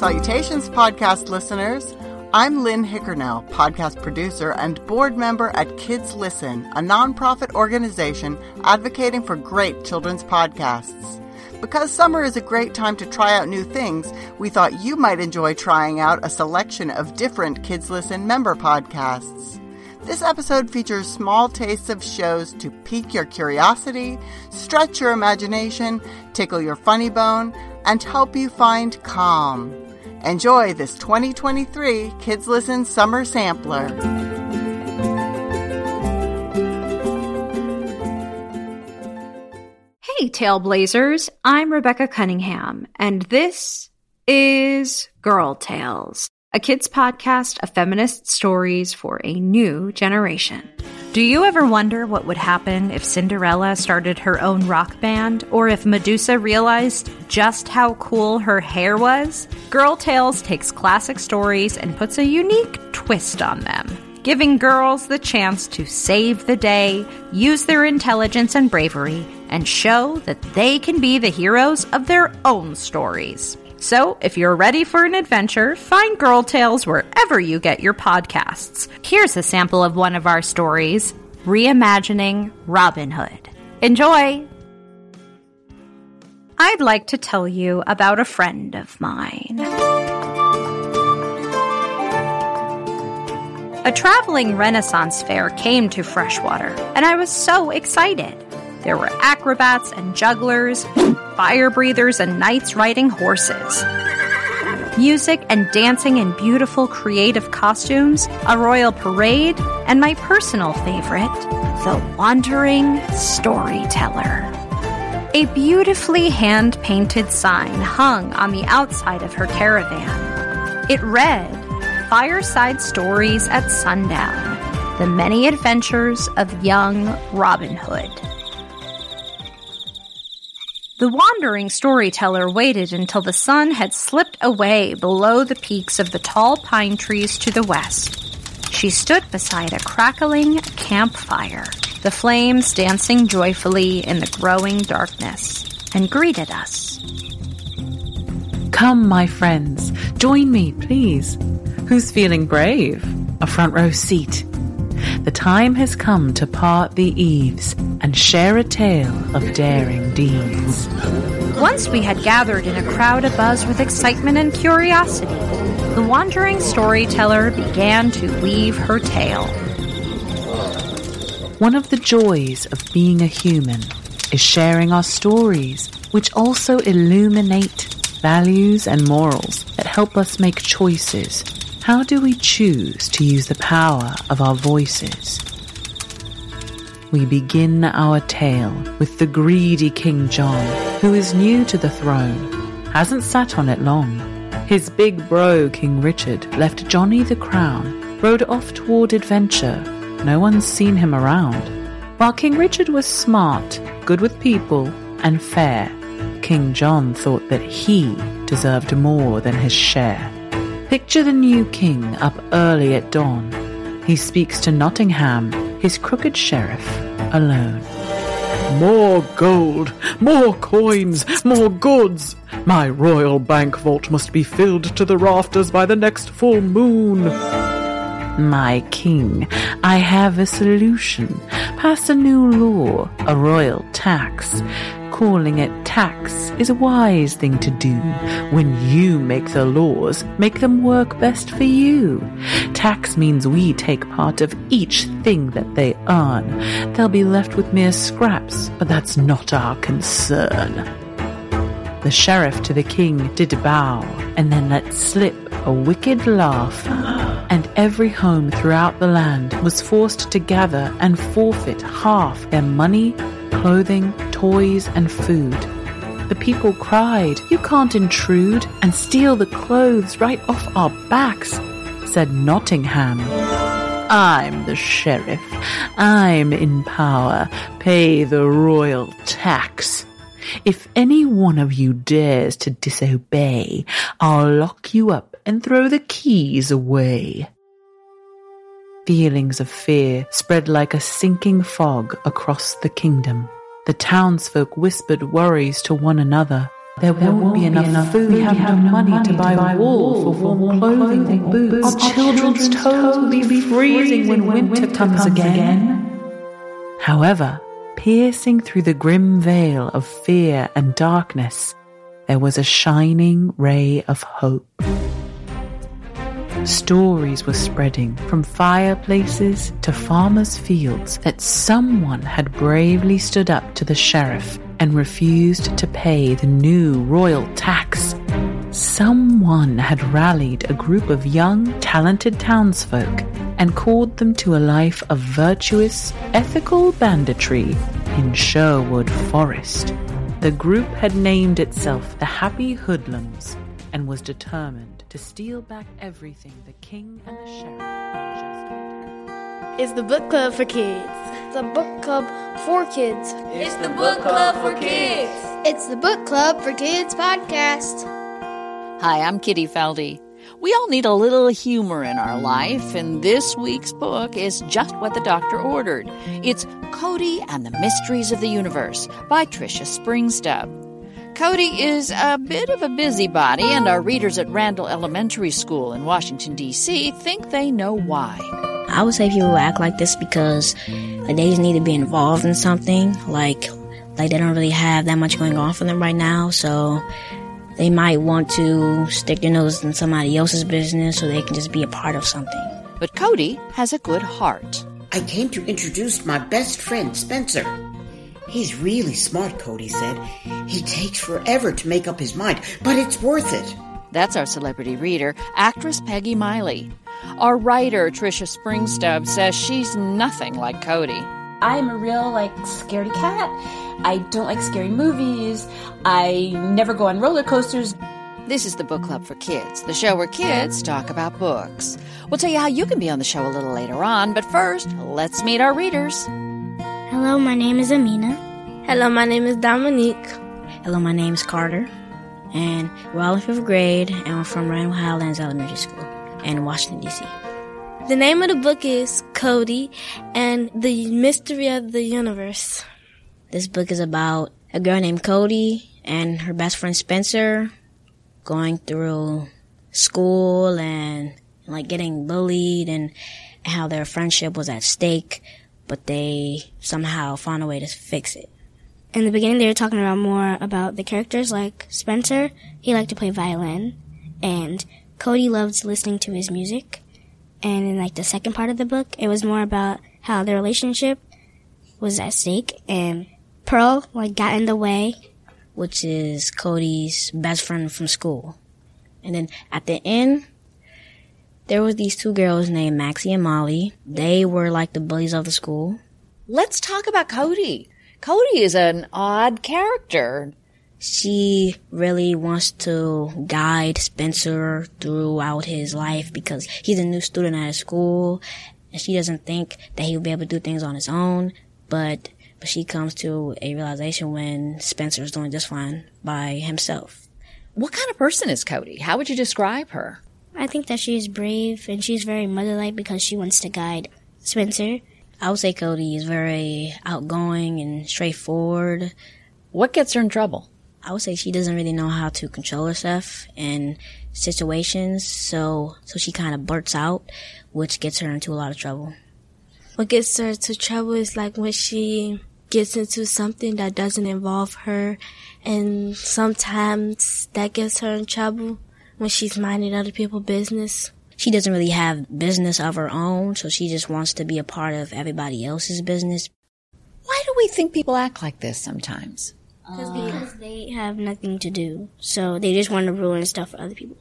Salutations, podcast listeners. I'm Lynn Hickernell, podcast producer and board member at Kids Listen, a nonprofit organization advocating for great children's podcasts. Because summer is a great time to try out new things, we thought you might enjoy trying out a selection of different Kids Listen member podcasts. This episode features small tastes of shows to pique your curiosity, stretch your imagination, tickle your funny bone, and help you find calm. Enjoy this 2023 Kids Listen Summer Sampler. Hey, Tailblazers. I'm Rebecca Cunningham, and this is Girl Tales, a kids podcast of feminist stories for a new generation. Do you ever wonder what would happen if Cinderella started her own rock band, or if Medusa realized just how cool her hair was? Girl Tales takes classic stories and puts a unique twist on them, giving girls the chance to save the day, use their intelligence and bravery, and show that they can be the heroes of their own stories. So, if you're ready for an adventure, find Girl Tales wherever you get your podcasts. Here's a sample of one of our stories Reimagining Robin Hood. Enjoy! I'd like to tell you about a friend of mine. A traveling Renaissance fair came to Freshwater, and I was so excited. There were acrobats and jugglers, fire breathers and knights riding horses. Music and dancing in beautiful creative costumes, a royal parade, and my personal favorite, the wandering storyteller. A beautifully hand painted sign hung on the outside of her caravan. It read, Fireside Stories at Sundown The Many Adventures of Young Robin Hood. The wandering storyteller waited until the sun had slipped away below the peaks of the tall pine trees to the west. She stood beside a crackling campfire, the flames dancing joyfully in the growing darkness, and greeted us. Come, my friends, join me, please. Who's feeling brave? A front row seat. The time has come to part the eaves and share a tale of daring deeds. Once we had gathered in a crowd abuzz with excitement and curiosity, the wandering storyteller began to weave her tale. One of the joys of being a human is sharing our stories, which also illuminate values and morals that help us make choices. How do we choose to use the power of our voices? We begin our tale with the greedy King John, who is new to the throne, hasn't sat on it long. His big bro, King Richard, left Johnny the crown, rode off toward adventure. No one's seen him around. While King Richard was smart, good with people, and fair, King John thought that he deserved more than his share. Picture the new king up early at dawn. He speaks to Nottingham, his crooked sheriff, alone. More gold, more coins, more goods. My royal bank vault must be filled to the rafters by the next full moon. My king, I have a solution. Pass a new law, a royal tax. Calling it tax is a wise thing to do. When you make the laws, make them work best for you. Tax means we take part of each thing that they earn. They'll be left with mere scraps, but that's not our concern. The sheriff to the king did bow, and then let slip a wicked laugh, and every home throughout the land was forced to gather and forfeit half their money, clothing, toys, and food. The people cried, You can't intrude and steal the clothes right off our backs, said Nottingham. I'm the sheriff. I'm in power. Pay the royal tax. If any one of you dares to disobey, I'll lock you up and throw the keys away. Feelings of fear spread like a sinking fog across the kingdom. The townsfolk whispered worries to one another. There won't be enough food. We have no money to buy wool for warm clothing or boots. Our children's toes will be freezing when winter comes again. However, piercing through the grim veil of fear and darkness, there was a shining ray of hope. Stories were spreading from fireplaces to farmers' fields that someone had bravely stood up to the sheriff and refused to pay the new royal tax. Someone had rallied a group of young, talented townsfolk and called them to a life of virtuous, ethical banditry in Sherwood Forest. The group had named itself the Happy Hoodlums and was determined to steal back everything the king and the sheriff just given. It's the book club for kids. The book club for kids. It's the book club for kids. It's the book club for kids podcast. Hi, I'm Kitty Felde. We all need a little humor in our life, and this week's book is just what the doctor ordered. It's Cody and the Mysteries of the Universe by Tricia Springstubb. Cody is a bit of a busybody, and our readers at Randle Elementary School in Washington, D.C. think they know why. I would say people act like this because like they just need to be involved in something. Like like they don't really have that much going on for them right now, so they might want to stick their nose in somebody else's business so they can just be a part of something. But Cody has a good heart. I came to introduce my best friend, Spencer. He's really smart, Cody said. He takes forever to make up his mind, but it's worth it. That's our celebrity reader, actress Peggy Miley. Our writer, Tricia Springstubb, says she's nothing like Cody. I'm a real, like, scaredy cat. I don't like scary movies. I never go on roller coasters. This is the Book Club for Kids, the show where kids talk about books. We'll tell you how you can be on the show a little later on, but first, let's meet our readers. Hello, my name is Amina. Hello, my name is Dominique. Hello, my name is Carter. And we're all in fifth grade, and we're from Randle Highlands Elementary School in Washington, D.C. The name of the book is Cody and the Mystery of the Universe. This book is about a girl named Cody and her best friend Spencer going through school and like getting bullied and how their friendship was at stake, but they somehow found a way to fix it. In the beginning, they were talking about more about the characters, like Spencer, he liked to play violin, and Cody loved listening to his music. And in like the second part of the book, it was more about how their relationship was at stake, and Pearl like got in the way, which is Cody's best friend from school. And then at the end, there was these two girls named Maxie and Molly. They were like the bullies of the school. Let's talk about Cody. Cody is an odd character. She really wants to guide Spencer throughout his life because he's a new student at his school and she doesn't think that he'll be able to do things on his own, but but she comes to a realization when Spencer is doing just fine by himself. What kind of person is Cody? How would you describe her? I think that she is brave and she's very motherlike because she wants to guide Spencer. I would say Cody is very outgoing and straightforward. What gets her in trouble? I would say she doesn't really know how to control herself in situations, so so she kind of blurts out, which gets her into a lot of trouble. What gets her into trouble is like when she gets into something that doesn't involve her, and sometimes that gets her in trouble when she's minding other people's business. She doesn't really have business of her own, so she just wants to be a part of everybody else's business. Why do we think people act like this sometimes? because they have nothing to do, so they just want to ruin stuff for other people.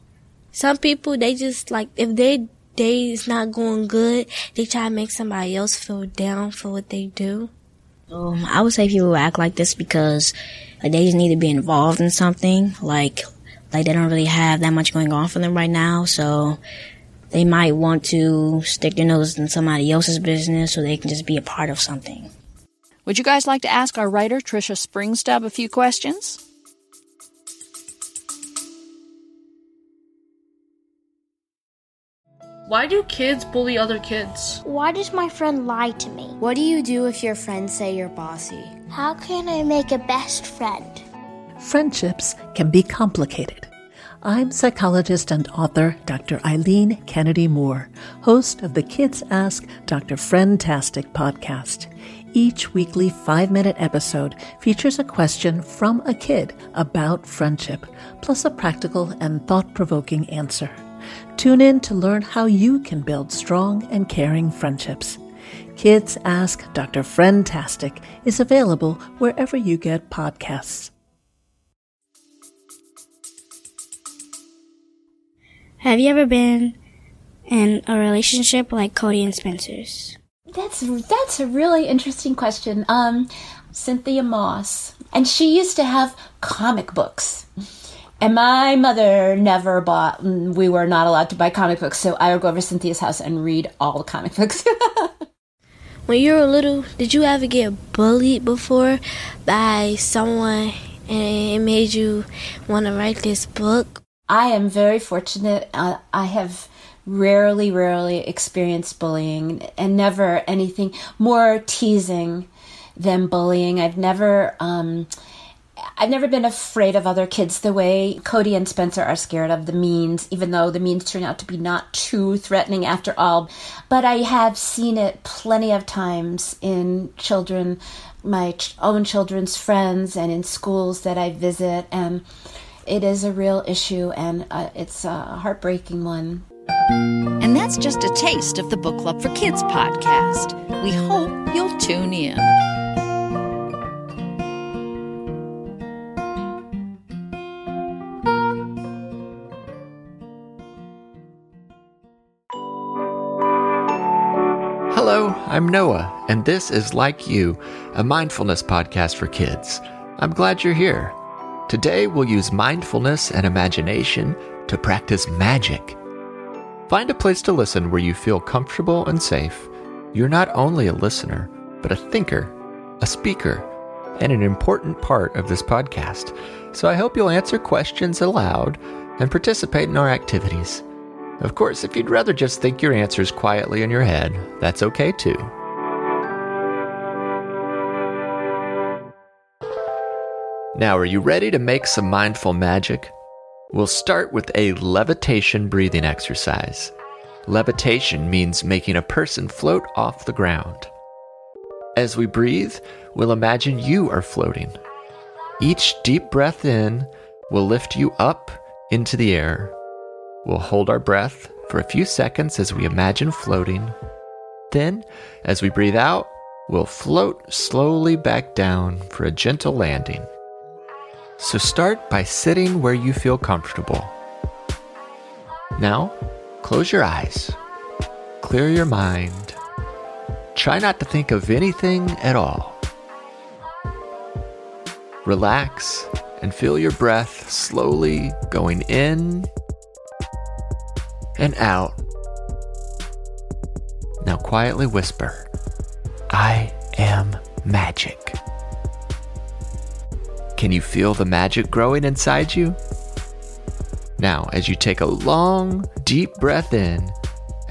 Some people they just like if their day is not going good, they try to make somebody else feel down for what they do. Um, I would say people act like this because like they just need to be involved in something. Like like they don't really have that much going on for them right now, so they might want to stick their nose in somebody else's business so they can just be a part of something. Would you guys like to ask our writer, Tricia Springstubb, a few questions? Why do kids bully other kids? Why does my friend lie to me? What do you do if your friends say you're bossy? How can I make a best friend? Friendships can be complicated. I'm psychologist and author Dr. Eileen Kennedy Moore, host of the Kids Ask Dr. Friendtastic podcast. Each weekly five minute episode features a question from a kid about friendship, plus a practical and thought provoking answer. Tune in to learn how you can build strong and caring friendships. Kids Ask Dr. Friendtastic is available wherever you get podcasts. Have you ever been in a relationship like Cody and Spencer's? That's that's a really interesting question. Um, Cynthia Moss, and she used to have comic books. And my mother never bought, we were not allowed to buy comic books, so I would go over to Cynthia's house and read all the comic books. when you were little, did you ever get bullied before by someone and it made you want to write this book? I am very fortunate. Uh, I have rarely, rarely experienced bullying and never anything more teasing than bullying. I've never, um, I've never been afraid of other kids the way Cody and Spencer are scared of the means, even though the means turn out to be not too threatening after all. But I have seen it plenty of times in children, my own children's friends, and in schools that I visit. And it is a real issue, and uh, it's a heartbreaking one. And that's just a taste of the Book Club for Kids podcast. We hope you'll tune in. Hello, I'm Noah, and this is Like You, a mindfulness podcast for kids. I'm glad you're here. Today, we'll use mindfulness and imagination to practice magic. Find a place to listen where you feel comfortable and safe. You're not only a listener, but a thinker, a speaker, and an important part of this podcast. So I hope you'll answer questions aloud and participate in our activities. Of course, if you'd rather just think your answers quietly in your head, that's okay too. Now, are you ready to make some mindful magic? We'll start with a levitation breathing exercise. Levitation means making a person float off the ground. As we breathe, we'll imagine you are floating. Each deep breath in will lift you up into the air. We'll hold our breath for a few seconds as we imagine floating. Then, as we breathe out, we'll float slowly back down for a gentle landing. So start by sitting where you feel comfortable. Now, close your eyes. Clear your mind. Try not to think of anything at all. Relax and feel your breath slowly going in and out. Now quietly whisper, I am magic. Can you feel the magic growing inside you? Now, as you take a long, deep breath in,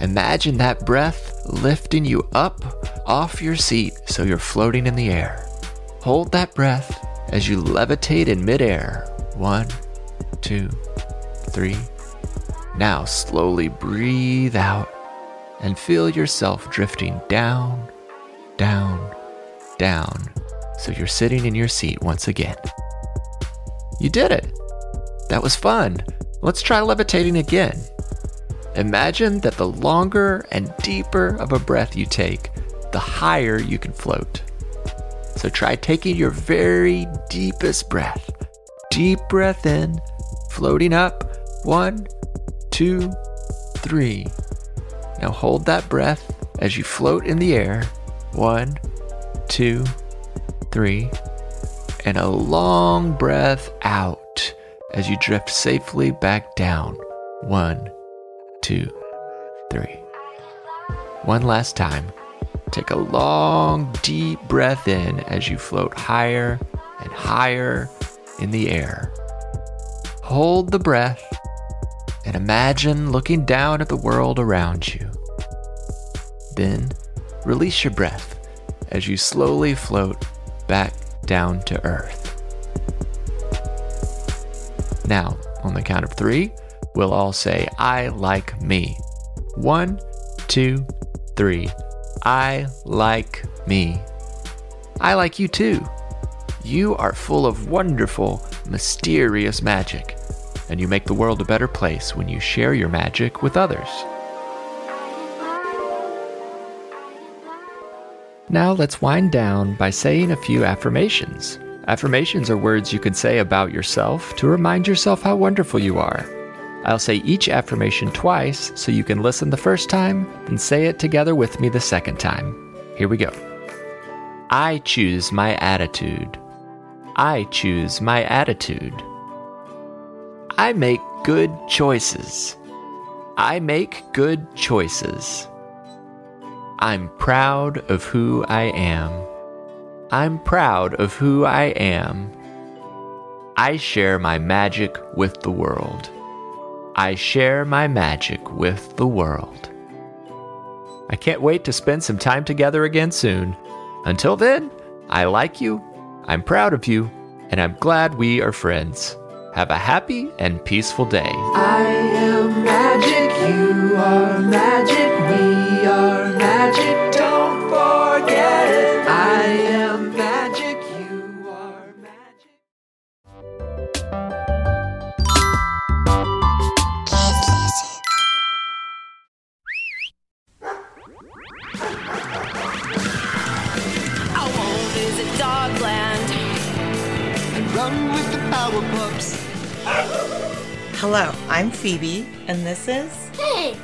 imagine that breath lifting you up off your seat so you're floating in the air. Hold that breath as you levitate in midair. One, two, three. Now slowly breathe out and feel yourself drifting down, down, down, so you're sitting in your seat once again. You did it! That was fun. Let's try levitating again. Imagine that the longer and deeper of a breath you take, the higher you can float. So try taking your very deepest breath. Deep breath in, floating up. One, two, three. Now hold that breath as you float in the air. One, two, three. And a long breath out as you drift safely back down. One, two, three. One last time. Take a long, deep breath in as you float higher and higher in the air. Hold the breath and imagine looking down at the world around you. Then release your breath as you slowly float back down to earth. Now, on the count of three, we'll all say, I like me. One, two, three. I like me. I like you too. You are full of wonderful, mysterious magic, and you make the world a better place when you share your magic with others. Now let's wind down by saying a few affirmations. Affirmations are words you can say about yourself to remind yourself how wonderful you are. I'll say each affirmation twice so you can listen the first time and say it together with me the second time. Here we go. I choose my attitude. I choose my attitude. I make good choices. I make good choices. I'm proud of who I am. I'm proud of who I am. I share my magic with the world. I share my magic with the world. I can't wait to spend some time together again soon. Until then, I like you, I'm proud of you, and I'm glad we are friends. Have a happy and peaceful day. I am magic, you are magic, we are magic, don't forget it. I am magic, you are I won't visit Dogland and run with the Power Pups. Hello, I'm Phoebe, and this is Hank.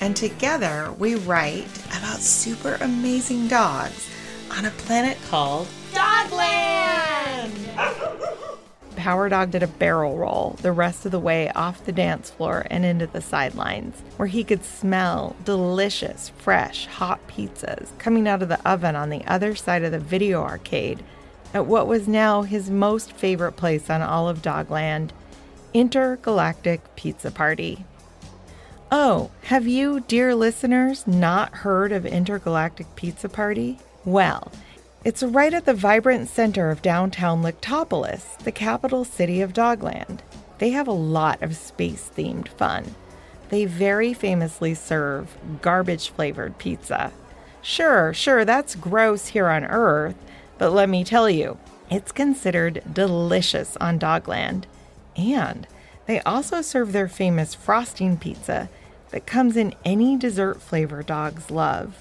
And together we write about super amazing dogs on a planet called Dogland! Power Dog did a barrel roll the rest of the way off the dance floor and into the sidelines, where he could smell delicious, fresh, hot pizzas coming out of the oven on the other side of the video arcade at what was now his most favorite place on all of Dogland Intergalactic Pizza Party. Oh, have you, dear listeners, not heard of Intergalactic Pizza Party? Well, it's right at the vibrant center of downtown Lictopolis, the capital city of Dogland. They have a lot of space themed fun. They very famously serve garbage flavored pizza. Sure, sure, that's gross here on Earth, but let me tell you, it's considered delicious on Dogland. And they also serve their famous frosting pizza that comes in any dessert flavor dogs love.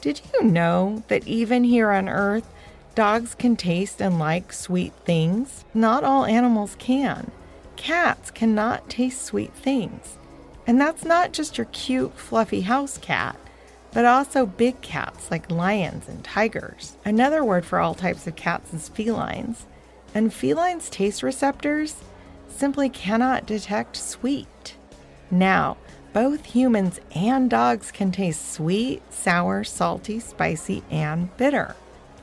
Did you know that even here on Earth, dogs can taste and like sweet things? Not all animals can. Cats cannot taste sweet things. And that's not just your cute, fluffy house cat, but also big cats like lions and tigers. Another word for all types of cats is felines. And felines' taste receptors simply cannot detect sweet. Now, both humans and dogs can taste sweet, sour, salty, spicy, and bitter.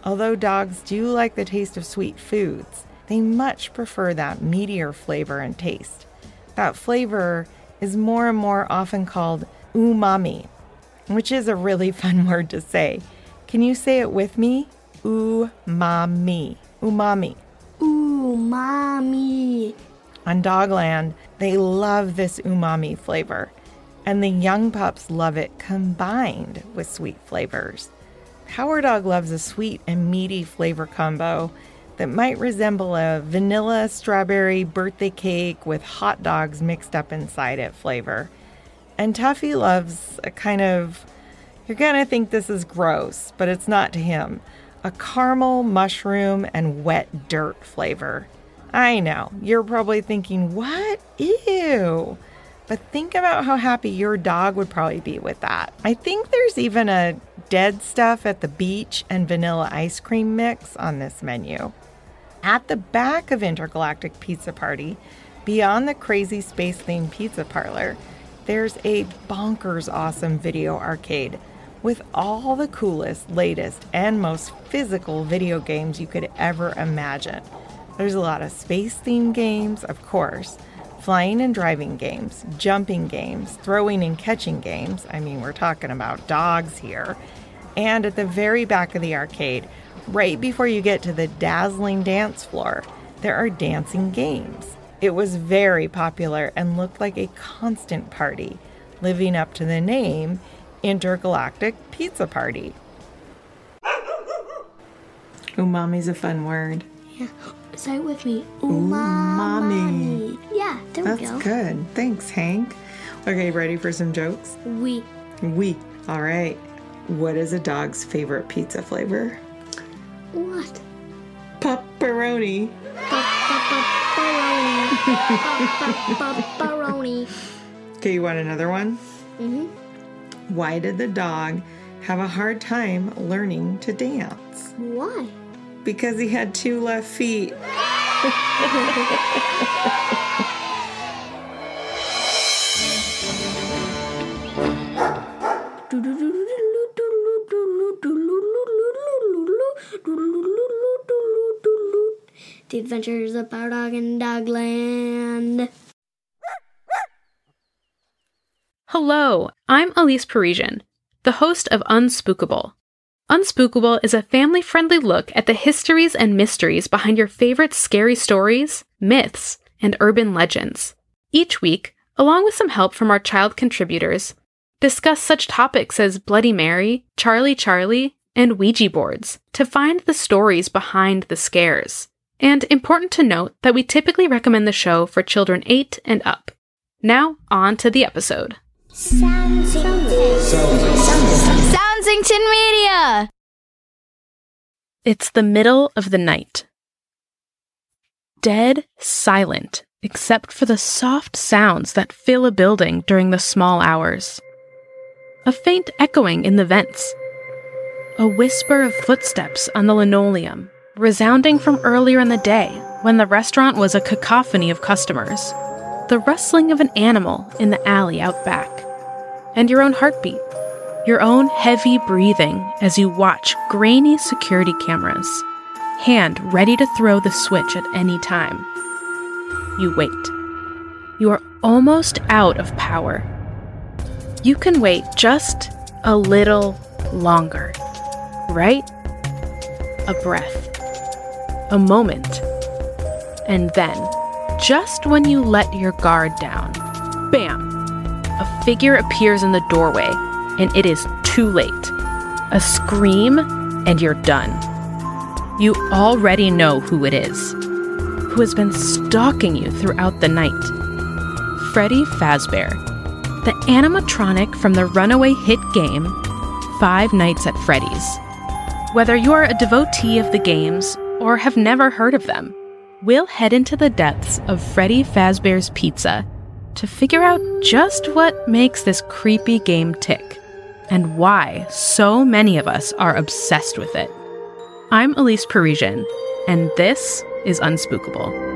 Although dogs do like the taste of sweet foods, they much prefer that meatier flavor and taste. That flavor is more and more often called umami, which is a really fun word to say. Can you say it with me? Umami. Umami. Umami. On Dogland, they love this umami flavor, and the young pups love it combined with sweet flavors. Power Dog loves a sweet and meaty flavor combo that might resemble a vanilla strawberry birthday cake with hot dogs mixed up inside it flavor. And Tuffy loves a kind of, you're gonna think this is gross, but it's not to him, a caramel, mushroom, and wet dirt flavor. I know, you're probably thinking, what? Ew. But think about how happy your dog would probably be with that. I think there's even a dead stuff at the beach and vanilla ice cream mix on this menu. At the back of Intergalactic Pizza Party, beyond the crazy space themed pizza parlor, there's a bonkers awesome video arcade with all the coolest, latest, and most physical video games you could ever imagine. There's a lot of space themed games, of course, flying and driving games, jumping games, throwing and catching games. I mean, we're talking about dogs here. And at the very back of the arcade, right before you get to the dazzling dance floor, there are dancing games. It was very popular and looked like a constant party, living up to the name Intergalactic Pizza Party. Umami's a fun word. Yeah. Say it with me. Umami. Yeah, there That's we go. good. Thanks, Hank. Okay, ready for some jokes? We. We. All right. What is a dog's favorite pizza flavor? What? Pepperoni. Pepperoni. Okay, you want another one? mm-hmm. Why did the dog have a hard time learning to dance? Why? Because he had two left feet. The Adventures of Power Dog in Dogland. Hello, I'm Elise Parisian, the host of Unspookable. Unspookable is a family friendly look at the histories and mysteries behind your favorite scary stories, myths, and urban legends. Each week, along with some help from our child contributors, discuss such topics as Bloody Mary, Charlie Charlie, and Ouija boards to find the stories behind the scares. And important to note that we typically recommend the show for children 8 and up. Now, on to the episode. Soundsington Media! It's the middle of the night. Dead silent, except for the soft sounds that fill a building during the small hours. A faint echoing in the vents. A whisper of footsteps on the linoleum, resounding from earlier in the day when the restaurant was a cacophony of customers. The rustling of an animal in the alley out back. And your own heartbeat. Your own heavy breathing as you watch grainy security cameras, hand ready to throw the switch at any time. You wait. You are almost out of power. You can wait just a little longer, right? A breath, a moment, and then, just when you let your guard down, bam, a figure appears in the doorway, and it is too late. A scream, and you're done. You already know who it is, who has been stalking you throughout the night. Freddy Fazbear, the animatronic from the runaway hit game Five Nights at Freddy's. Whether you are a devotee of the games or have never heard of them, we'll head into the depths of Freddy Fazbear's Pizza to figure out just what makes this creepy game tick and why so many of us are obsessed with it. I'm Elise Parisian, and this is Unspookable.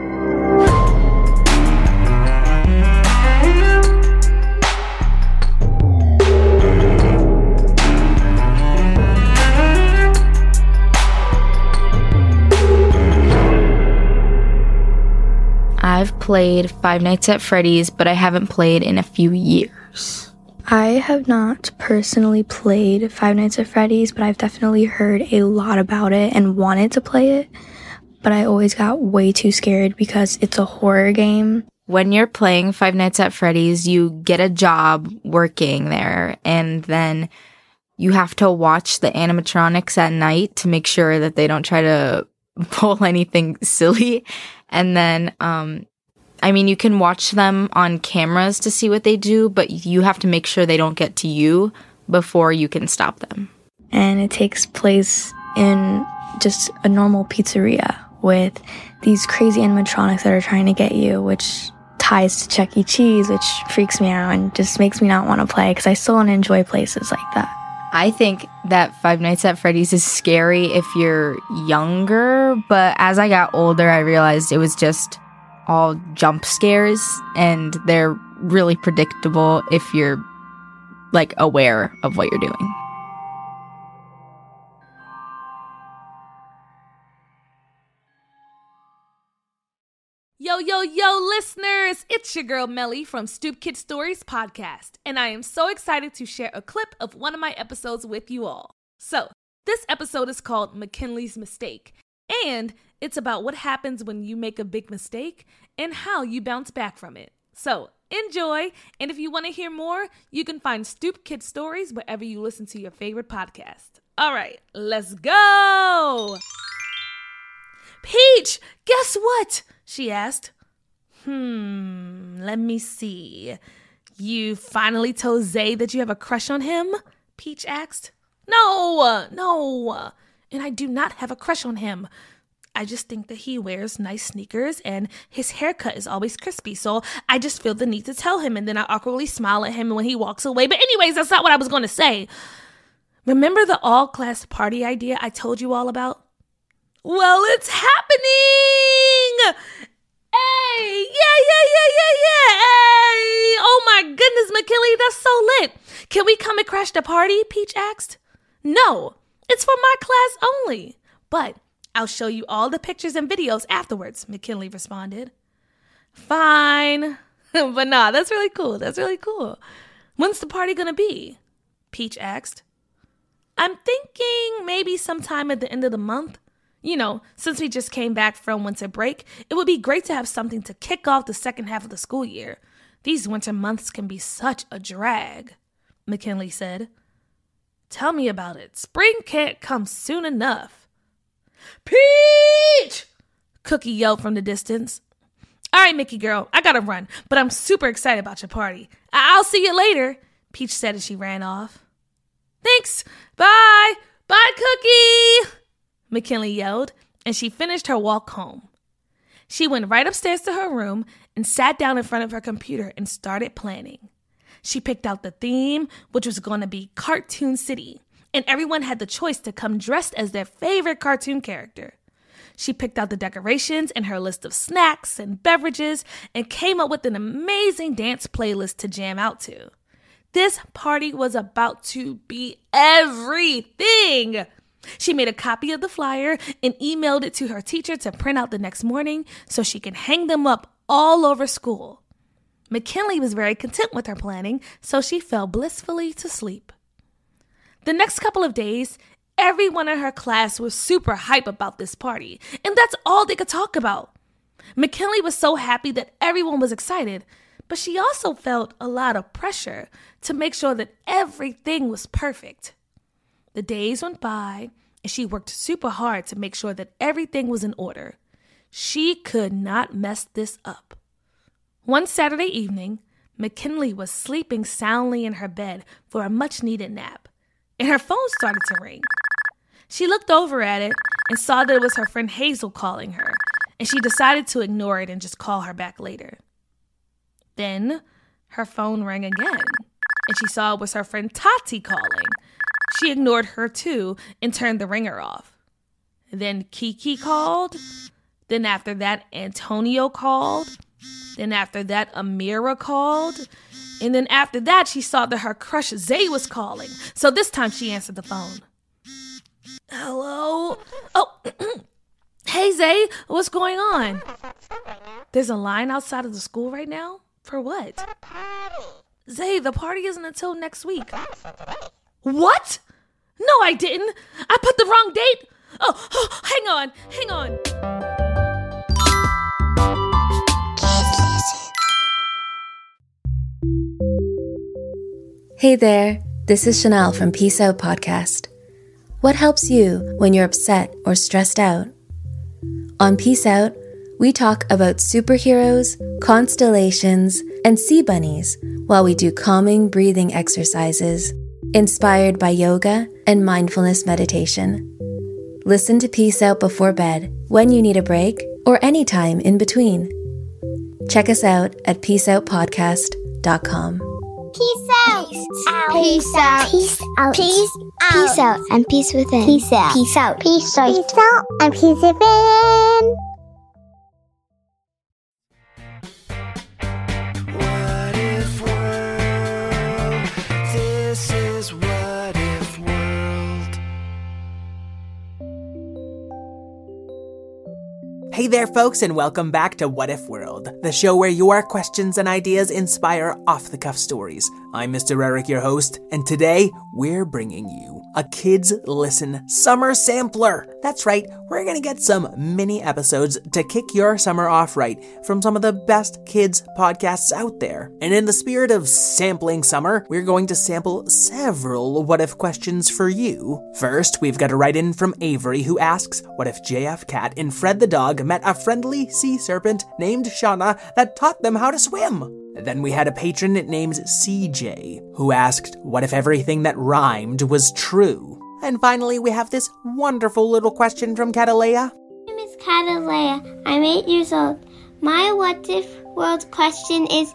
I've played Five Nights at Freddy's, but I haven't played in a few years. I have not personally played Five Nights at Freddy's, but I've definitely heard a lot about it and wanted to play it. But I always got way too scared because it's a horror game. When you're playing Five Nights at Freddy's, you get a job working there, and then you have to watch the animatronics at night to make sure that they don't try to pull anything silly. And then, um, I mean, you can watch them on cameras to see what they do, but you have to make sure they don't get to you before you can stop them. And it takes place in just a normal pizzeria with these crazy animatronics that are trying to get you, which ties to Chuck E. Cheese, which freaks me out and just makes me not want to play because I still want to enjoy places like that. I think that Five Nights at Freddy's is scary if you're younger, but as I got older, I realized it was just all jump scares and they're really predictable if you're like aware of what you're doing. Yo, yo, yo, listeners! It's your girl Melly from Stoopkid Stories podcast, and I am so excited to share a clip of one of my episodes with you all. So, this episode is called McKinley's Mistake, And it's about what happens when you make a big mistake and how you bounce back from it. So enjoy. And if you want to hear more, you can find Stoopkid Stories wherever you listen to your favorite podcast. All right, let's go. Peach, guess what? She asked. Hmm, let me see. You finally told Zay that you have a crush on him? Peach asked. No, no. And I do not have a crush on him. I just think that he wears nice sneakers and his haircut is always crispy. So I just feel the need to tell him. And then I awkwardly smile at him when he walks away. But, anyways, that's not what I was going to say. Remember the all class party idea I told you all about? Well, it's happening! Hey! Yeah, yeah, yeah, yeah, yeah! Hey! Oh my goodness, McKinley, that's so lit! Can we come and crash the party? Peach asked. No, it's for my class only. But I'll show you all the pictures and videos afterwards, McKinley responded. Fine. but nah, that's really cool. That's really cool. When's the party gonna be? Peach asked. I'm thinking maybe sometime at the end of the month. You know, since we just came back from winter break, it would be great to have something to kick off the second half of the school year. These winter months can be such a drag, McKinley said. Tell me about it. Spring can't come soon enough. Peach! Cookie yelled from the distance. All right, Mickey girl, I gotta run, but I'm super excited about your party. I- I'll see you later, Peach said as she ran off. Thanks. Bye. Bye, Cookie. McKinley yelled, and she finished her walk home. She went right upstairs to her room and sat down in front of her computer and started planning. She picked out the theme, which was going to be Cartoon City, and everyone had the choice to come dressed as their favorite cartoon character. She picked out the decorations and her list of snacks and beverages and came up with an amazing dance playlist to jam out to. This party was about to be everything. She made a copy of the flyer and emailed it to her teacher to print out the next morning so she could hang them up all over school. McKinley was very content with her planning, so she fell blissfully to sleep. The next couple of days, everyone in her class was super hype about this party, and that's all they could talk about. McKinley was so happy that everyone was excited, but she also felt a lot of pressure to make sure that everything was perfect. The days went by, and she worked super hard to make sure that everything was in order. She could not mess this up. One Saturday evening, McKinley was sleeping soundly in her bed for a much needed nap, and her phone started to ring. She looked over at it and saw that it was her friend Hazel calling her, and she decided to ignore it and just call her back later. Then her phone rang again, and she saw it was her friend Tati calling. She ignored her too and turned the ringer off. Then Kiki called. Then after that, Antonio called. Then after that, Amira called. And then after that, she saw that her crush Zay was calling. So this time she answered the phone. Hello? Oh, hey Zay, what's going on? There's a line outside of the school right now? For what? Zay, the party isn't until next week. What? No, I didn't. I put the wrong date. Oh, oh hang on, hang on. Hey there, this is Chanel from Peace Out Podcast. What helps you when you're upset or stressed out? On Peace Out, we talk about superheroes, constellations, and sea bunnies while we do calming breathing exercises inspired by yoga and mindfulness meditation. Listen to Peace Out before bed, when you need a break, or anytime in between. Check us out at peaceoutpodcast.com. Peace out. Peace out. Peace out. Peace out. Peace out. And peace within. Peace out. Peace out. Peace out. Peace out. And peace within. Hey there, folks, and welcome back to What If World, the show where your questions and ideas inspire off the cuff stories. I'm Mr. Eric, your host, and today we're bringing you a Kids Listen Summer Sampler. That's right, we're gonna get some mini episodes to kick your summer off right from some of the best kids podcasts out there. And in the spirit of sampling summer, we're going to sample several what if questions for you. First, we've got a write in from Avery who asks, What if JF Cat and Fred the dog met a friendly sea serpent named Shauna that taught them how to swim? Then we had a patron named CJ who asked, What if everything that rhymed was true? And finally, we have this wonderful little question from Catalea. My name is Catalea. I'm eight years old. My what if world question is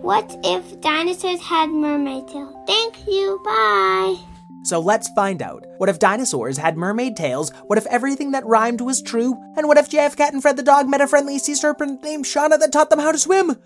What if dinosaurs had mermaid tails? Thank you. Bye. So let's find out. What if dinosaurs had mermaid tails? What if everything that rhymed was true? And what if JF Cat and Fred the dog met a friendly sea serpent named Shauna that taught them how to swim?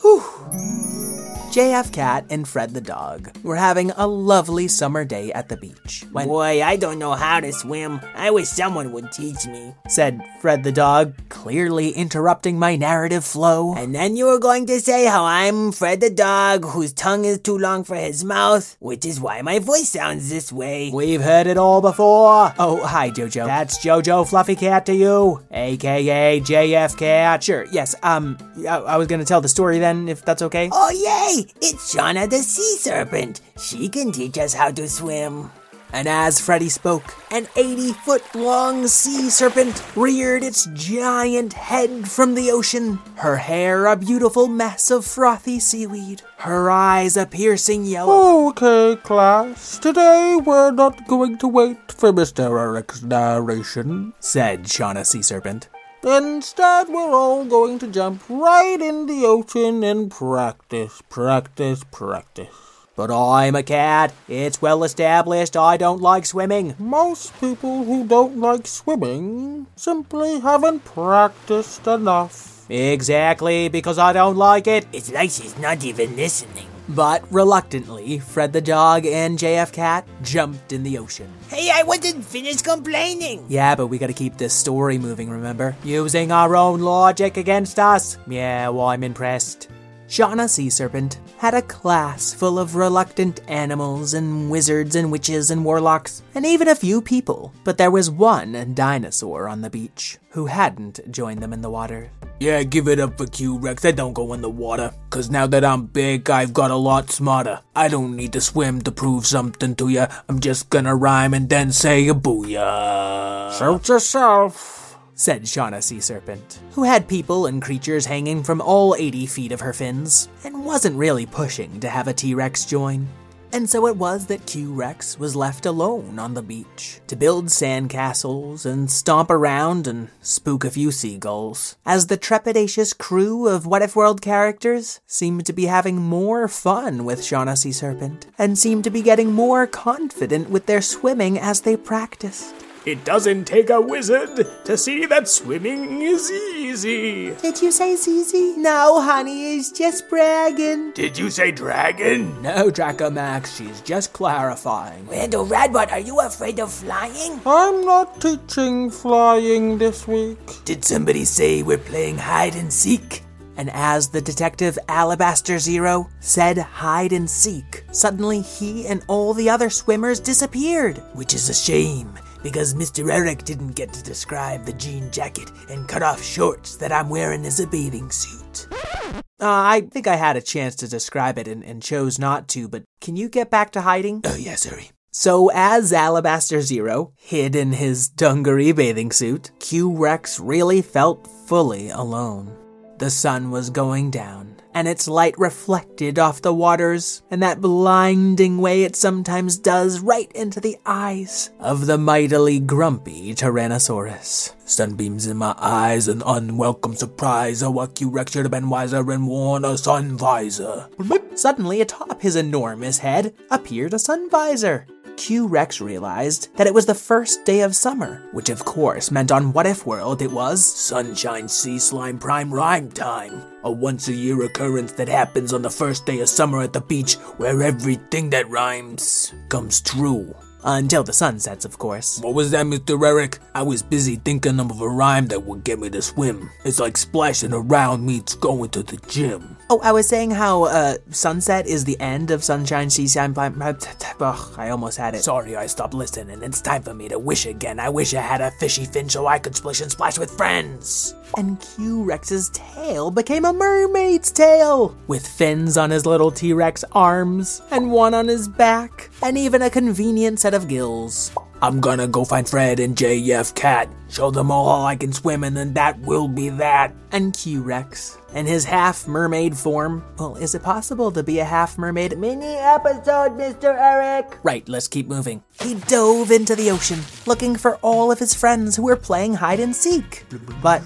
Whew. JF Cat and Fred the dog were having a lovely summer day at the beach. When Boy, I don't know how to swim. I wish someone would teach me. said Fred the dog, clearly interrupting my narrative flow. And then you were going to say how I'm Fred the dog whose tongue is too long for his mouth, which is why my voice sounds this way. We've heard it all before. Oh, hi, Jojo. That's Jojo Fluffy Cat to you, aka JF Cat. Sure, yes. Um, I, I was gonna tell the story then, if that's okay. Oh, yay! It's Shauna the sea serpent. She can teach us how to swim. And as Freddy spoke, an 80 foot long sea serpent reared its giant head from the ocean, her hair a beautiful mess of frothy seaweed, her eyes a piercing yellow. Okay, class. Today we're not going to wait for Mr. Eric's narration, said Shauna Sea Serpent. Instead, we're all going to jump right in the ocean and practice, practice, practice. But I'm a cat. It's well established I don't like swimming. Most people who don't like swimming simply haven't practiced enough. Exactly, because I don't like it. It's like she's not even listening. But reluctantly, Fred the dog and JF Cat jumped in the ocean. Hey, I wasn't finished complaining. Yeah, but we gotta keep this story moving, remember? Using our own logic against us. Yeah, well, I'm impressed. Shauna Sea Serpent had a class full of reluctant animals and wizards and witches and warlocks, and even a few people. But there was one dinosaur on the beach who hadn't joined them in the water. Yeah, give it up for Q Rex. I don't go in the water. Cause now that I'm big, I've got a lot smarter. I don't need to swim to prove something to ya. I'm just gonna rhyme and then say a booyah. Suit yourself, said Shauna Sea Serpent, who had people and creatures hanging from all 80 feet of her fins, and wasn't really pushing to have a T Rex join. And so it was that Q Rex was left alone on the beach to build sandcastles and stomp around and spook a few seagulls, as the trepidatious crew of What If World characters seemed to be having more fun with Shauna Sea Serpent and seemed to be getting more confident with their swimming as they practiced. It doesn't take a wizard to see that swimming is easy. Did you say easy? No, honey, he's just bragging. Did you say dragon? No, Draco Max, she's just clarifying. Randle Radbot, are you afraid of flying? I'm not teaching flying this week. Did somebody say we're playing hide and seek? And as the detective Alabaster Zero said hide and seek, suddenly he and all the other swimmers disappeared. Which is a shame, because Mr. Eric didn't get to describe the jean jacket and cut off shorts that I'm wearing as a bathing suit. Uh, I think I had a chance to describe it and, and chose not to, but can you get back to hiding? Oh, yes, sorry. So, as Alabaster Zero hid in his dungaree bathing suit, Q Rex really felt fully alone. The sun was going down, and its light reflected off the waters in that blinding way it sometimes does right into the eyes of the mightily grumpy Tyrannosaurus. Sunbeams in my eyes, an unwelcome surprise. Oh, what Rex should have been wiser and worn a sun visor. Suddenly, atop his enormous head appeared a sun visor. Q Rex realized that it was the first day of summer, which of course meant on What If World it was Sunshine Sea Slime Prime Rhyme Time. A once a year occurrence that happens on the first day of summer at the beach where everything that rhymes comes true. Until the sun sets, of course. What was that, Mr. Eric? I was busy thinking of a rhyme that would get me to swim. It's like splashing around meets going to the gym. Oh, I was saying how uh, sunset is the end of sunshine, seashine. Ugh, I almost had it. Sorry, I stopped listening. It's time for me to wish again. I wish I had a fishy fin so I could splish and splash with friends. And Q Rex's tail became a mermaid's tail, with fins on his little T Rex arms, and one on his back, and even a convenient set of gills. I'm gonna go find Fred and JF Cat, show them all how I can swim, and then that will be that. And Q Rex, in his half mermaid form. Well, is it possible to be a half mermaid? Mini episode, Mr. Eric. Right, let's keep moving. He dove into the ocean, looking for all of his friends who were playing hide and seek. But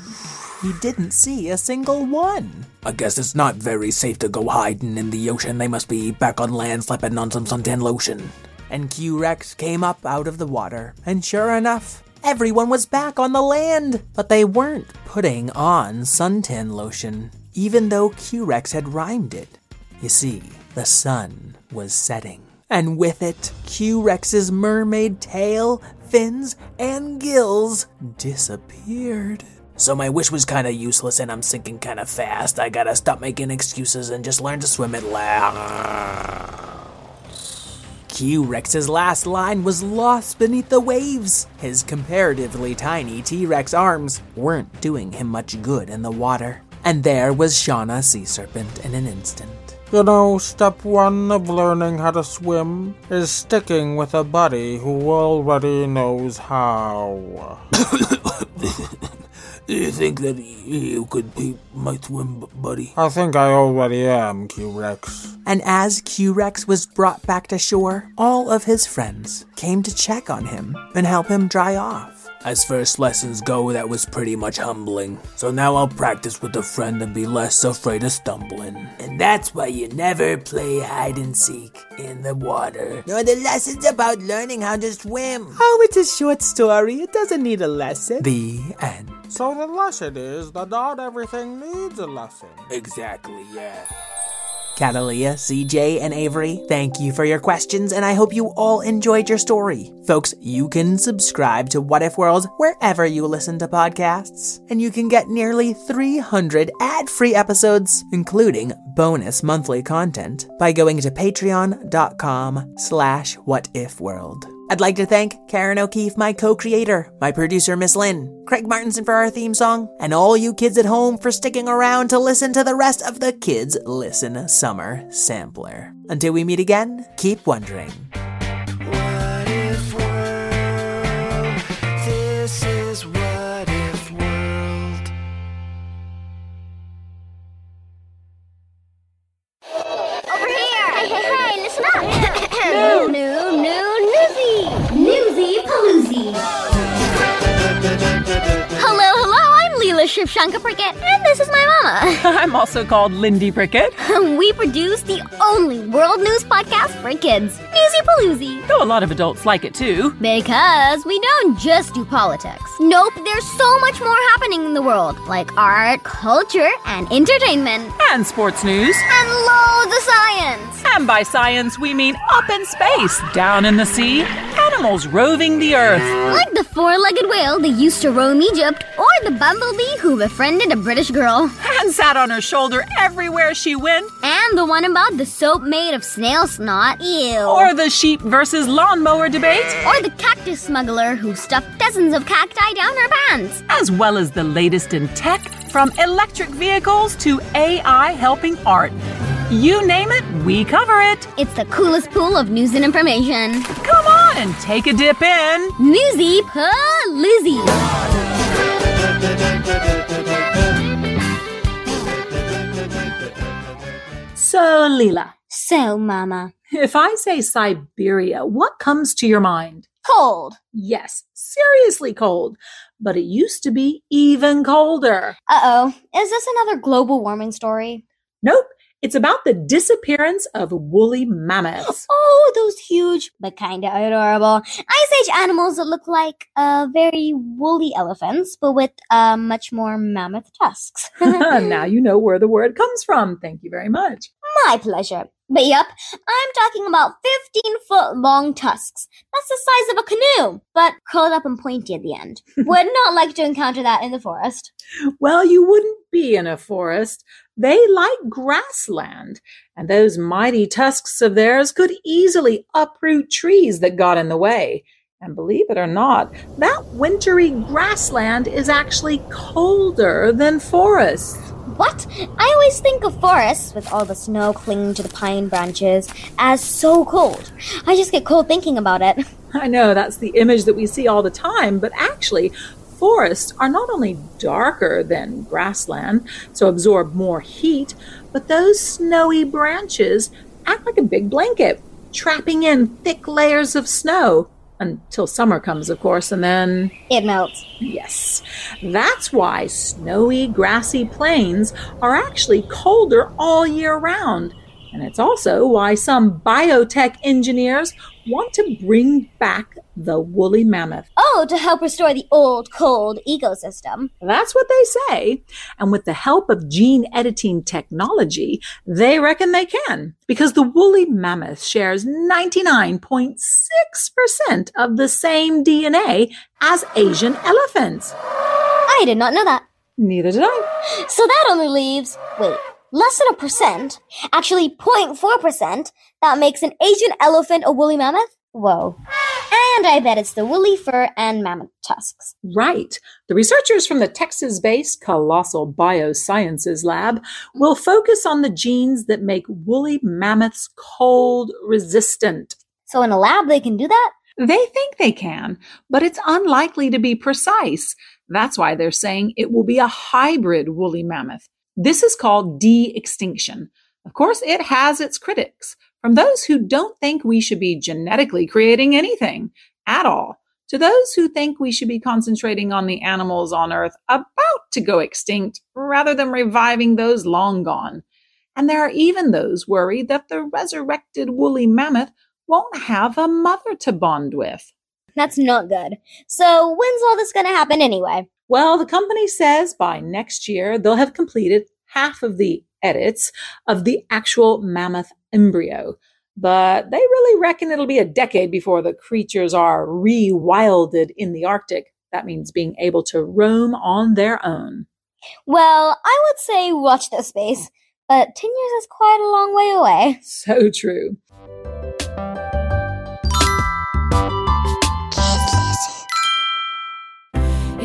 he didn't see a single one. I guess it's not very safe to go hiding in the ocean. They must be back on land slapping on some suntan lotion and Q Rex came up out of the water, and sure enough, everyone was back on the land. But they weren't putting on suntan lotion, even though Q Rex had rhymed it. You see, the sun was setting, and with it, Q Rex's mermaid tail, fins, and gills disappeared. So my wish was kinda useless and I'm sinking kinda fast. I gotta stop making excuses and just learn to swim at last. Q Rex's last line was lost beneath the waves. His comparatively tiny T Rex arms weren't doing him much good in the water. And there was Shauna Sea Serpent in an instant. You know, step one of learning how to swim is sticking with a buddy who already knows how. Do you think that you could be my swim buddy? I think I already am, Q Rex. And as Q Rex was brought back to shore, all of his friends came to check on him and help him dry off. As first lessons go, that was pretty much humbling. So now I'll practice with a friend and be less afraid of stumbling. And that's why you never play hide and seek in the water. No, the lesson's about learning how to swim. Oh, it's a short story. It doesn't need a lesson. The end. So the lesson is that not everything needs a lesson. Exactly, yeah. Catalia, CJ, and Avery, thank you for your questions, and I hope you all enjoyed your story. Folks, you can subscribe to What If World wherever you listen to podcasts, and you can get nearly 300 ad-free episodes, including bonus monthly content, by going to patreon.com slash whatifworld. I'd like to thank Karen O'Keefe, my co creator, my producer, Miss Lynn, Craig Martinson for our theme song, and all you kids at home for sticking around to listen to the rest of the Kids Listen Summer Sampler. Until we meet again, keep wondering. I'm Leela Prickett, and this is my mama. I'm also called Lindy Prickett. we produce the only world news podcast for kids, Newsy Pooloozi. Though a lot of adults like it too. Because we don't just do politics. Nope, there's so much more happening in the world, like art, culture, and entertainment. And sports news. And loads of science. And by science, we mean up in space, down in the sea, animals roving the earth. Like the four legged whale that used to roam Egypt, or the bumblebee who befriended a British girl. And sat on her shoulder everywhere she went. And the one about the soap made of snail snot. Ew. Or the sheep versus lawnmower debate. Or the cactus smuggler who stuffed dozens of cacti down her pants. As well as the latest in tech, from electric vehicles to AI helping art. You name it, we cover it. It's the coolest pool of news and information. Come on and take a dip in. Newsy Pooloozi. So, Leela. So, Mama. If I say Siberia, what comes to your mind? Cold. Yes, seriously cold. But it used to be even colder. Uh oh. Is this another global warming story? Nope. It's about the disappearance of woolly mammoths. Oh, those huge but kind of adorable ice age animals that look like uh, very woolly elephants, but with uh, much more mammoth tusks. now you know where the word comes from. Thank you very much. My pleasure. But yep, I'm talking about 15 foot long tusks. That's the size of a canoe, but curled up and pointy at the end. Would not like to encounter that in the forest. Well, you wouldn't be in a forest. They like grassland, and those mighty tusks of theirs could easily uproot trees that got in the way. And believe it or not, that wintry grassland is actually colder than forests. What? I always think of forests, with all the snow clinging to the pine branches, as so cold. I just get cold thinking about it. I know that's the image that we see all the time, but actually, forests are not only darker than grassland, so absorb more heat, but those snowy branches act like a big blanket, trapping in thick layers of snow until summer comes, of course, and then it melts. Yes. That's why snowy, grassy plains are actually colder all year round. And it's also why some biotech engineers want to bring back the woolly mammoth. Oh, to help restore the old, cold ecosystem. That's what they say. And with the help of gene editing technology, they reckon they can. Because the woolly mammoth shares 99.6% of the same DNA as Asian elephants. I did not know that. Neither did I. So that only leaves, wait, less than a percent, actually 0.4%, that makes an Asian elephant a woolly mammoth? Whoa. And I bet it's the woolly fur and mammoth tusks. Right. The researchers from the Texas based Colossal Biosciences Lab will focus on the genes that make woolly mammoths cold resistant. So, in a lab, they can do that? They think they can, but it's unlikely to be precise. That's why they're saying it will be a hybrid woolly mammoth. This is called de extinction. Of course, it has its critics, from those who don't think we should be genetically creating anything at all, to those who think we should be concentrating on the animals on Earth about to go extinct rather than reviving those long gone. And there are even those worried that the resurrected woolly mammoth won't have a mother to bond with. That's not good. So, when's all this going to happen anyway? Well, the company says by next year they'll have completed half of the edits of the actual mammoth embryo. But they really reckon it'll be a decade before the creatures are rewilded in the Arctic. That means being able to roam on their own. Well, I would say watch this space, but 10 years is quite a long way away. So true.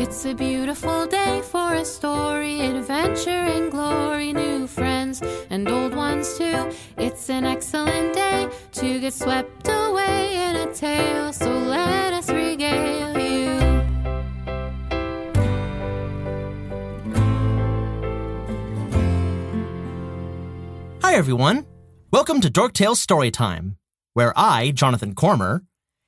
It's a beautiful day for a story, adventure and glory, new friends and old ones too. It's an excellent day to get swept away in a tale, so let us regale you. Hi, everyone. Welcome to Dorktales Storytime, where I, Jonathan Cormier,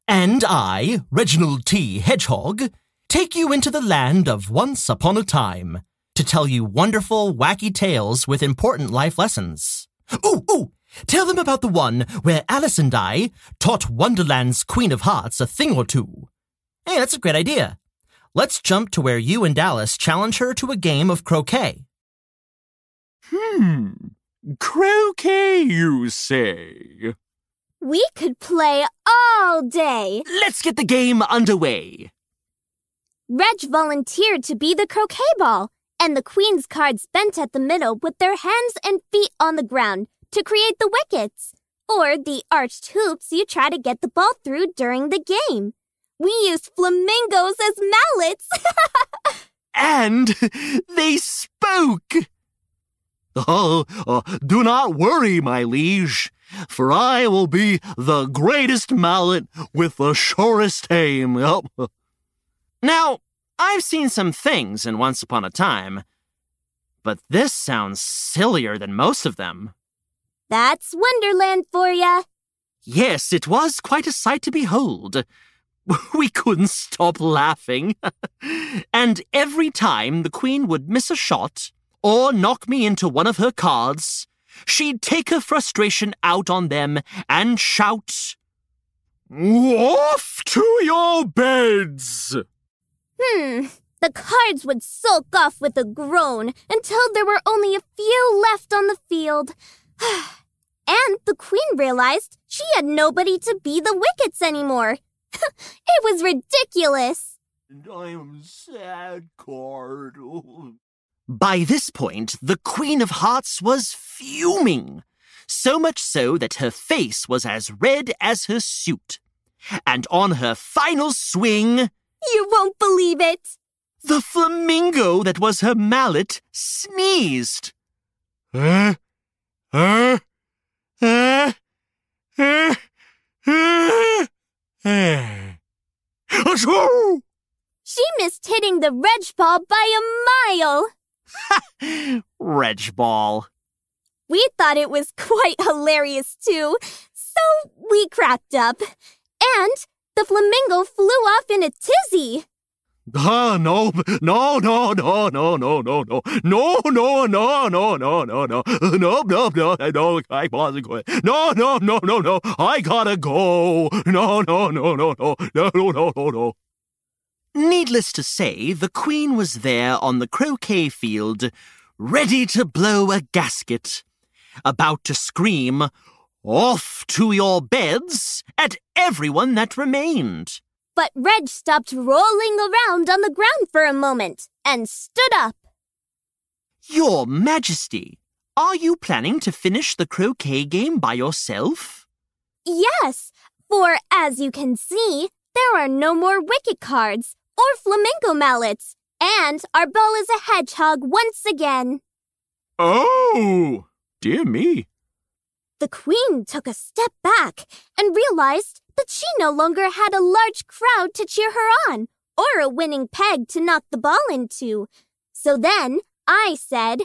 and I, Reginald T. Hedgehog, take you into the land of Once Upon a Time to tell you wonderful, wacky tales with important life lessons. Ooh, ooh! Tell them about the one where Alice and I taught Wonderland's Queen of Hearts a thing or two. Hey, that's a great idea. Let's jump to where you and Alice challenge her to a game of croquet. Hmm. Croquet, you say? We could play all day. Let's get the game underway. Reg volunteered to be the croquet ball, and the queen's cards bent at the middle with their hands and feet on the ground to create the wickets, or the arched hoops you try to get the ball through during the game. We used flamingos as mallets. and they spoke. Oh, uh, do not worry, my liege, for I will be the greatest mallet with the surest aim. Now, I've seen some things in Once Upon a Time, but this sounds sillier than most of them. That's Wonderland for ya. Yes, it was quite a sight to behold. We couldn't stop laughing. and every time the Queen would miss a shot or knock me into one of her cards, she'd take her frustration out on them and shout, Off to your beds! Hmm. The cards would sulk off with a groan until there were only a few left on the field. and the queen realized she had nobody to be the wickets anymore. it was ridiculous. And I am sad card. By this point, the Queen of Hearts was fuming, so much so that her face was as red as her suit. And on her final swing, You won't believe it! the flamingo that was her mallet sneezed. Uh, uh, uh, uh, uh, uh. Achoo! She missed hitting the Reg ball by a mile! Ha! Reg ball. We thought it was quite hilarious too, so we cracked up. And the flamingo flew off in a tizzy. Ah, no, no, no, no, no, no, no, no, no, no, no, no, no, no, no, no, no, no, no, I wasn't going. No, no, no, no, no, I gotta go. No, no, no, no, no, no, no, no, no, no. Needless to say, the Queen was there on the croquet field, ready to blow a gasket, about to scream, Off to your beds at everyone that remained. But Reg stopped rolling around on the ground for a moment and stood up. Your Majesty, are you planning to finish the croquet game by yourself? Yes, for as you can see, there are no more wicket cards or flamingo mallets, and our ball is a hedgehog once again. Oh, dear me. The queen took a step back and realized that she no longer had a large crowd to cheer her on or a winning peg to knock the ball into. So then I said,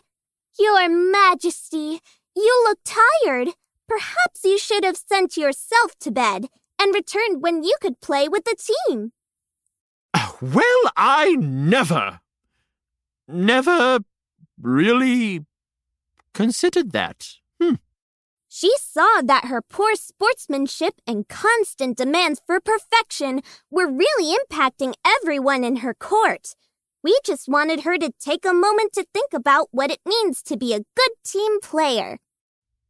Your Majesty, you look tired. Perhaps you should have sent yourself to bed and returned when you could play with the team. Well, I never, never really considered that. She saw that her poor sportsmanship and constant demands for perfection were really impacting everyone in her court. We just wanted her to take a moment to think about what it means to be a good team player.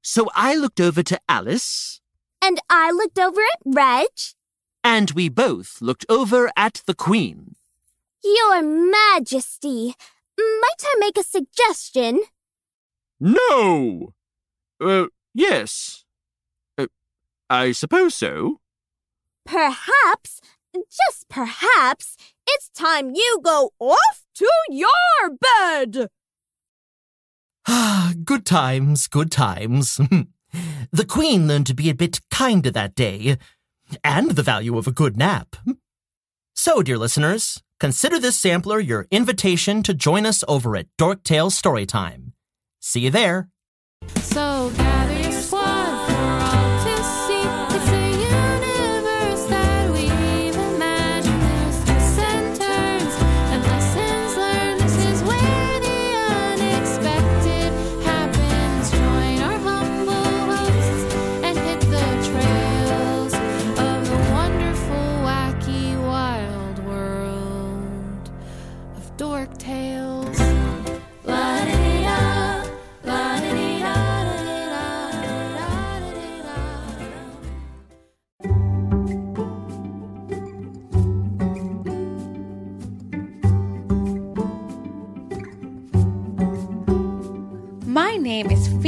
So I looked over to Alice, And I looked over at Reg. and we both looked over at the Queen. Your Majesty, might I make a suggestion? No. Uh, yes. Uh, I suppose so. Perhaps, just perhaps, it's time you go off to your bed. Ah, good times, good times. the Queen learned to be a bit kinder that day, and the value of a good nap. So, dear listeners, consider this sampler your invitation to join us over at Dork Dorktail Storytime. See you there. So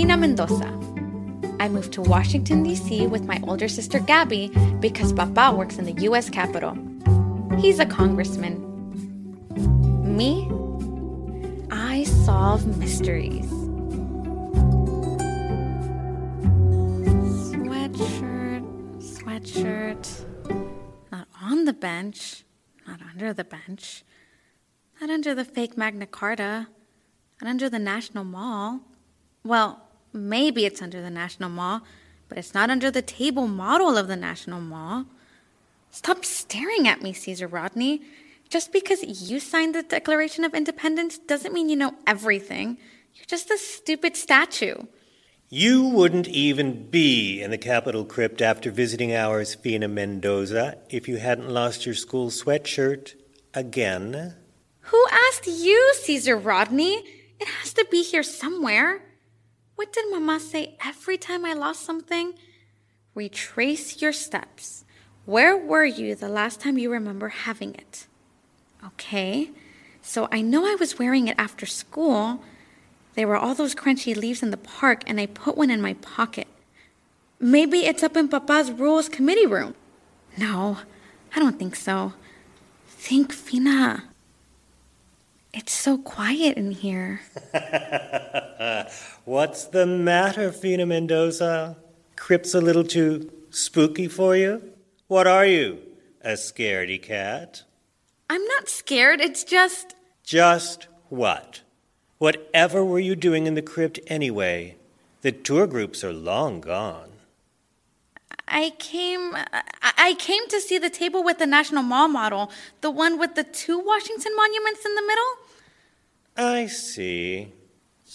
name Mendoza. I moved to Washington, D.C. with my older sister Gabby because Papa works in the U.S. Capitol. He's a congressman. Me? I solve mysteries. Sweatshirt, sweatshirt. Not on the bench, not under the bench, not under the fake Magna Carta, not under the National Mall. Well, maybe it's under the National Mall, but it's not under the table model of the National Mall. Stop staring at me, Caesar Rodney. Just because you signed the Declaration of Independence doesn't mean you know everything. You're just a stupid statue. You wouldn't even be in the Capitol crypt after visiting ours, Fina Mendoza, if you hadn't lost your school sweatshirt again. Who asked you, Caesar Rodney? It has to be here somewhere. What did Mama say every time I lost something? Retrace your steps. Where were you the last time you remember having it? Okay. So I know I was wearing it after school. There were all those crunchy leaves in the park, and I put one in my pocket. Maybe it's up in Papa's rules committee room. No, I don't think so. Think, Fina. It's so quiet in here. What's the matter, Fina Mendoza? Crypt's a little too spooky for you? What are you, a scaredy cat? I'm not scared, it's just. Just what? Whatever were you doing in the crypt anyway? The tour groups are long gone. I came I came to see the table with the National Mall model, the one with the two Washington monuments in the middle. I see.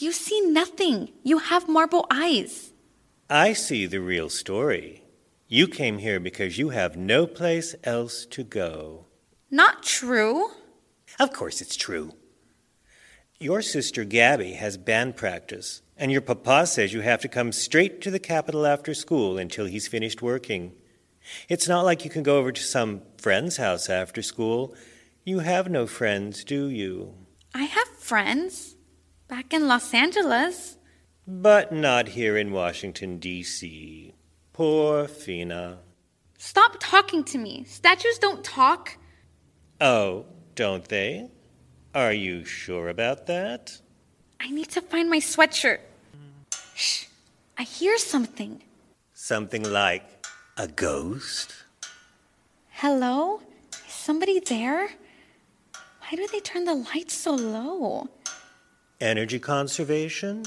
You see nothing. You have marble eyes. I see the real story. You came here because you have no place else to go. Not true. Of course it's true. Your sister Gabby has band practice, and your papa says you have to come straight to the Capitol after school until he's finished working. It's not like you can go over to some friend's house after school. You have no friends, do you? I have friends back in Los Angeles. But not here in Washington, D.C. Poor Fina. Stop talking to me. Statues don't talk. Oh, don't they? Are you sure about that? I need to find my sweatshirt. Shh. I hear something. Something like a ghost? Hello? Is somebody there? Why do they turn the lights so low? Energy conservation?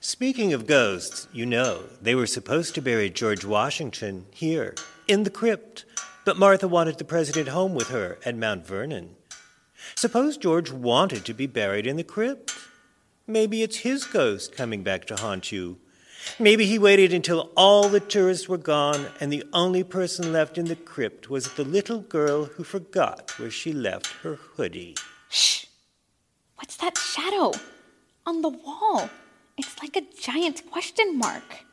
Speaking of ghosts, you know, they were supposed to bury George Washington here, in the crypt, but Martha wanted the president home with her at Mount Vernon. Suppose George wanted to be buried in the crypt? Maybe it's his ghost coming back to haunt you. Maybe he waited until all the tourists were gone and the only person left in the crypt was the little girl who forgot where she left her hoodie. Shh! What's that shadow? On the wall. It's like a giant question mark.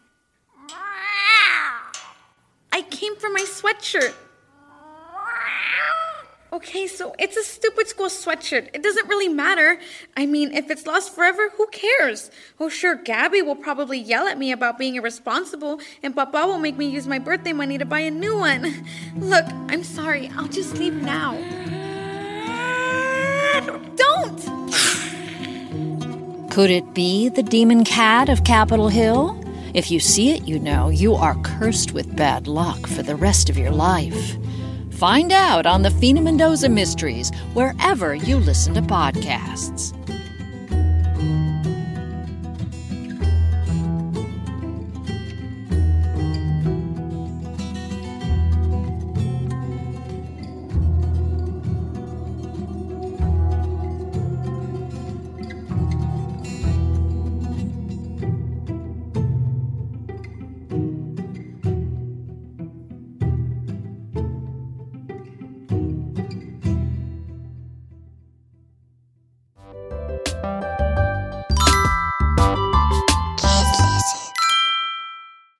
I came for my sweatshirt. Okay, so it's a stupid school sweatshirt. It doesn't really matter. I mean, if it's lost forever, who cares? Oh, sure, Gabby will probably yell at me about being irresponsible, and Papa will make me use my birthday money to buy a new one. Look, I'm sorry. I'll just leave now. Don't! Could it be the demon cat of Capitol Hill? If you see it, you know you are cursed with bad luck for the rest of your life. Find out on the Fina Mendoza Mysteries wherever you listen to podcasts.